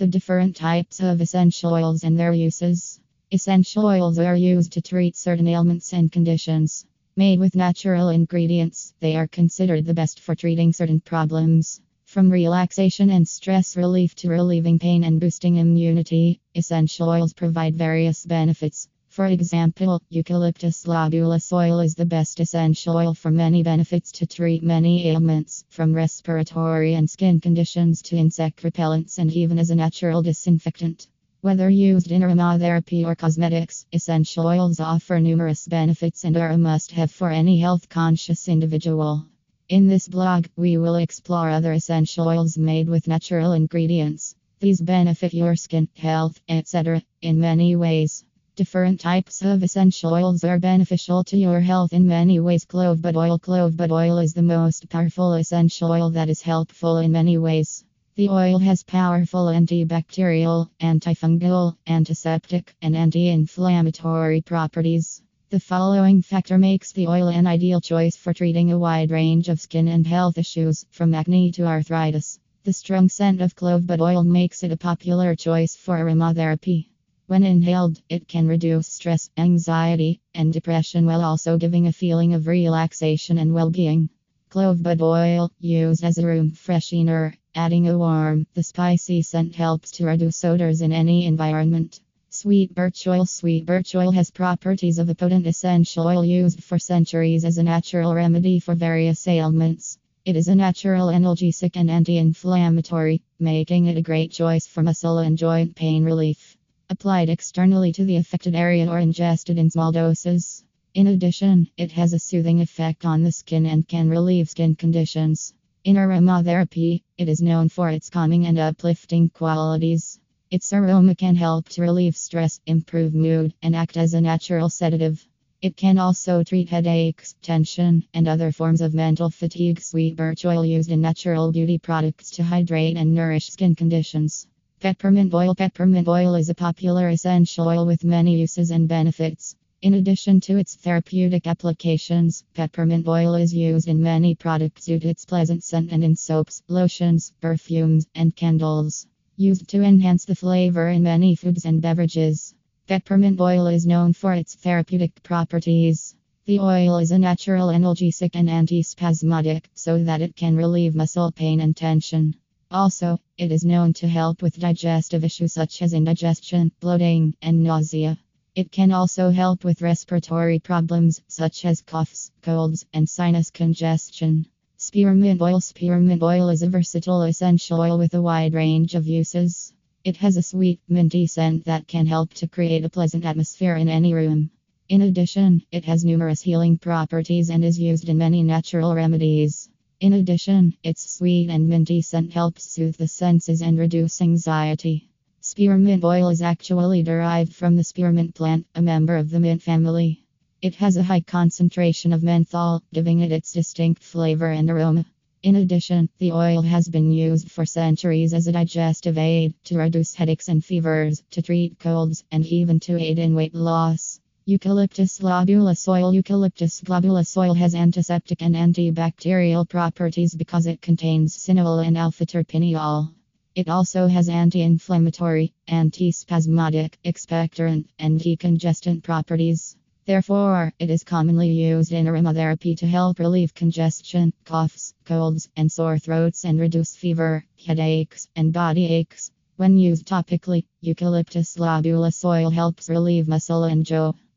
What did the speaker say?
The different types of essential oils and their uses. Essential oils are used to treat certain ailments and conditions. Made with natural ingredients, they are considered the best for treating certain problems. From relaxation and stress relief to relieving pain and boosting immunity, essential oils provide various benefits. For example, eucalyptus globulus oil is the best essential oil for many benefits to treat many ailments, from respiratory and skin conditions to insect repellents and even as a natural disinfectant. Whether used in aromatherapy or cosmetics, essential oils offer numerous benefits and are a must have for any health conscious individual. In this blog, we will explore other essential oils made with natural ingredients. These benefit your skin, health, etc., in many ways. Different types of essential oils are beneficial to your health in many ways. Clove bud oil Clove bud oil is the most powerful essential oil that is helpful in many ways. The oil has powerful antibacterial, antifungal, antiseptic, and anti inflammatory properties. The following factor makes the oil an ideal choice for treating a wide range of skin and health issues, from acne to arthritis. The strong scent of clove bud oil makes it a popular choice for aromatherapy. When inhaled, it can reduce stress, anxiety, and depression while also giving a feeling of relaxation and well being. Clove bud oil, used as a room freshener, adding a warm, the spicy scent helps to reduce odors in any environment. Sweet birch oil Sweet birch oil has properties of a potent essential oil used for centuries as a natural remedy for various ailments. It is a natural analgesic and anti inflammatory, making it a great choice for muscle and joint pain relief applied externally to the affected area or ingested in small doses. In addition, it has a soothing effect on the skin and can relieve skin conditions. In aromatherapy, it is known for its calming and uplifting qualities. Its aroma can help to relieve stress, improve mood, and act as a natural sedative. It can also treat headaches, tension, and other forms of mental fatigue. Sweet birch oil used in natural beauty products to hydrate and nourish skin conditions. Peppermint oil Peppermint oil is a popular essential oil with many uses and benefits. In addition to its therapeutic applications, peppermint oil is used in many products due to its pleasant scent and in soaps, lotions, perfumes, and candles. Used to enhance the flavor in many foods and beverages. Peppermint oil is known for its therapeutic properties. The oil is a natural analgesic and antispasmodic, so that it can relieve muscle pain and tension. Also, it is known to help with digestive issues such as indigestion, bloating, and nausea. It can also help with respiratory problems such as coughs, colds, and sinus congestion. Spearmint oil Spearmint oil is a versatile essential oil with a wide range of uses. It has a sweet, minty scent that can help to create a pleasant atmosphere in any room. In addition, it has numerous healing properties and is used in many natural remedies. In addition, its sweet and minty scent helps soothe the senses and reduce anxiety. Spearmint oil is actually derived from the spearmint plant, a member of the mint family. It has a high concentration of menthol, giving it its distinct flavor and aroma. In addition, the oil has been used for centuries as a digestive aid, to reduce headaches and fevers, to treat colds, and even to aid in weight loss. Eucalyptus globulus oil Eucalyptus globulus oil has antiseptic and antibacterial properties because it contains cineol and alpha terpineol. It also has anti inflammatory, antispasmodic, expectorant, and decongestant properties. Therefore, it is commonly used in aromatherapy to help relieve congestion, coughs, colds, and sore throats and reduce fever, headaches, and body aches. When used topically, eucalyptus globulus oil helps relieve muscle and jaw